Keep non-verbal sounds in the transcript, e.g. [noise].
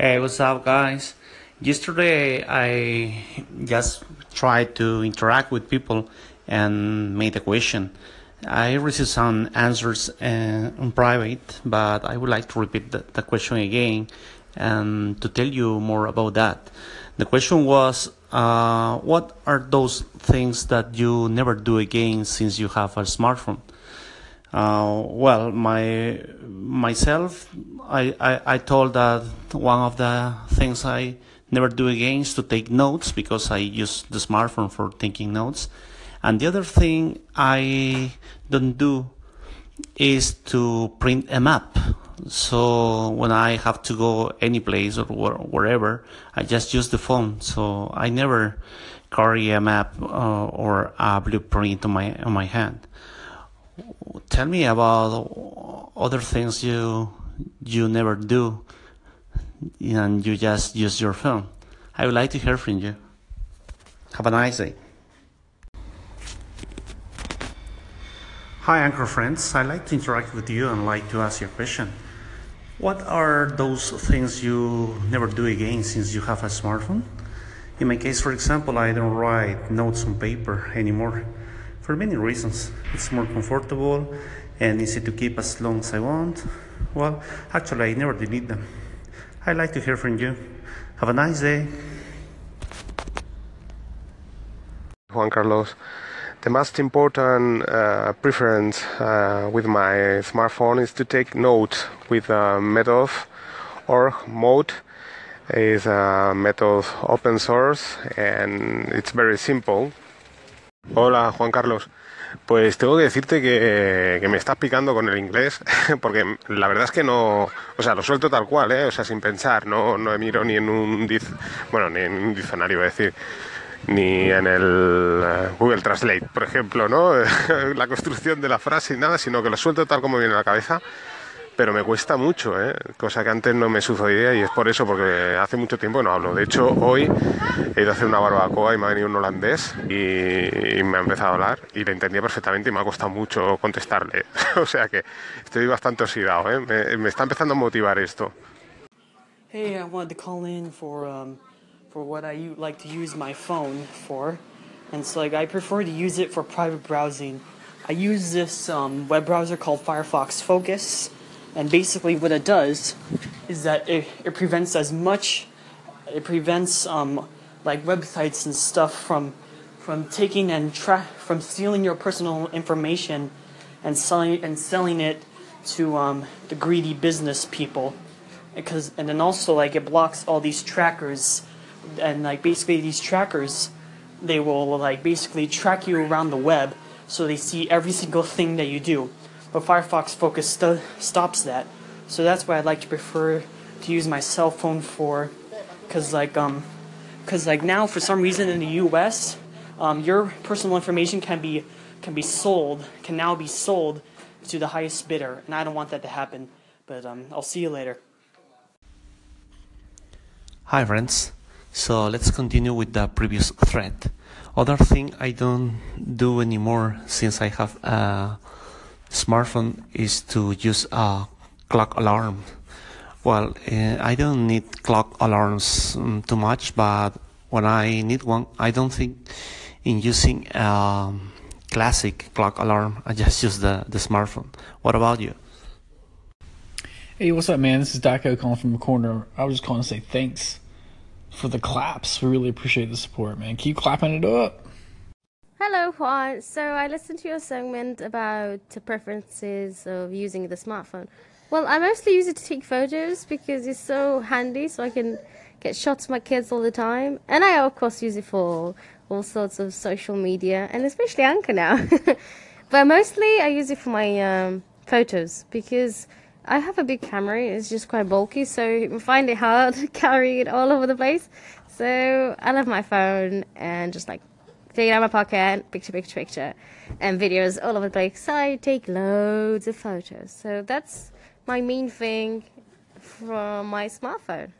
Hey, what's up, guys? Yesterday I just tried to interact with people and made a question. I received some answers uh, in private, but I would like to repeat the, the question again and to tell you more about that. The question was uh, What are those things that you never do again since you have a smartphone? Uh, well, my myself, I, I, I told that one of the things I never do again is to take notes because I use the smartphone for taking notes. And the other thing I don't do is to print a map. So when I have to go any place or wherever, I just use the phone. So I never carry a map uh, or a blueprint on my on my hand. Tell me about other things you you never do and you just use your phone. I would like to hear from you. Have a nice day. Hi, Anchor friends. I'd like to interact with you and like to ask you a question. What are those things you never do again since you have a smartphone? In my case, for example, I don't write notes on paper anymore for many reasons. It's more comfortable and easy to keep as long as I want. Well, actually, I never delete them. I'd like to hear from you. Have a nice day. Juan Carlos. The most important uh, preference uh, with my smartphone is to take notes with a method or mode is a method open source and it's very simple. Hola Juan Carlos. Pues tengo que decirte que, me estás picando con el inglés, [laughs] porque la verdad es que no, o sea, lo suelto tal cual, ¿eh? o sea, sin pensar, no, no miro ni en un, diz, bueno, ni en un diccionario, es decir, ni en el eh, Google Translate, por ejemplo, ¿no? [laughs] la construcción de la frase y nada, sino que lo suelto tal como viene a la cabeza pero me cuesta mucho, ¿eh? cosa que antes no me sucedía y es por eso, porque hace mucho tiempo no hablo. De hecho, hoy he ido a hacer una barbacoa y me ha venido un holandés y, me ha empezado a hablar y le entendía perfectamente y me ha costado mucho contestarle. [laughs] o sea que estoy bastante oxidado, ¿eh? me, me, está empezando a motivar esto. Hey, I wanted to call in for, um, for what I like to use my phone for. And so, like, I prefer to use it for private browsing. I use this um, web browser called Firefox Focus. And basically, what it does is that it, it prevents as much, it prevents um, like websites and stuff from from taking and tra- from stealing your personal information and selling and selling it to um, the greedy business people. Because and then also like it blocks all these trackers, and like basically these trackers, they will like basically track you around the web, so they see every single thing that you do but Firefox Focus st- stops that. So that's why I like to prefer to use my cell phone for, cause like um, cause like now for some reason in the U.S., um, your personal information can be can be sold, can now be sold to the highest bidder, and I don't want that to happen. But um, I'll see you later. Hi friends. So let's continue with the previous thread. Other thing I don't do anymore since I have a smartphone is to use a clock alarm. Well, uh, I don't need clock alarms um, too much, but when I need one, I don't think in using a classic clock alarm. I [laughs] just use the, the smartphone. What about you? Hey, what's up, man? This is Daco calling from the corner. I was just calling to say thanks for the claps. We really appreciate the support, man. Keep clapping it up. Hello, Juan. So I listened to your segment about the preferences of using the smartphone. Well, I mostly use it to take photos because it's so handy, so I can get shots of my kids all the time. And I, of course, use it for all sorts of social media, and especially Anchor now. [laughs] but mostly, I use it for my um, photos because I have a big camera. It's just quite bulky, so I find it hard [laughs] to carry it all over the place. So I love my phone and just like take it out of my pocket, picture, picture, picture, and videos all over the place. So I take loads of photos. So that's my main thing from my smartphone.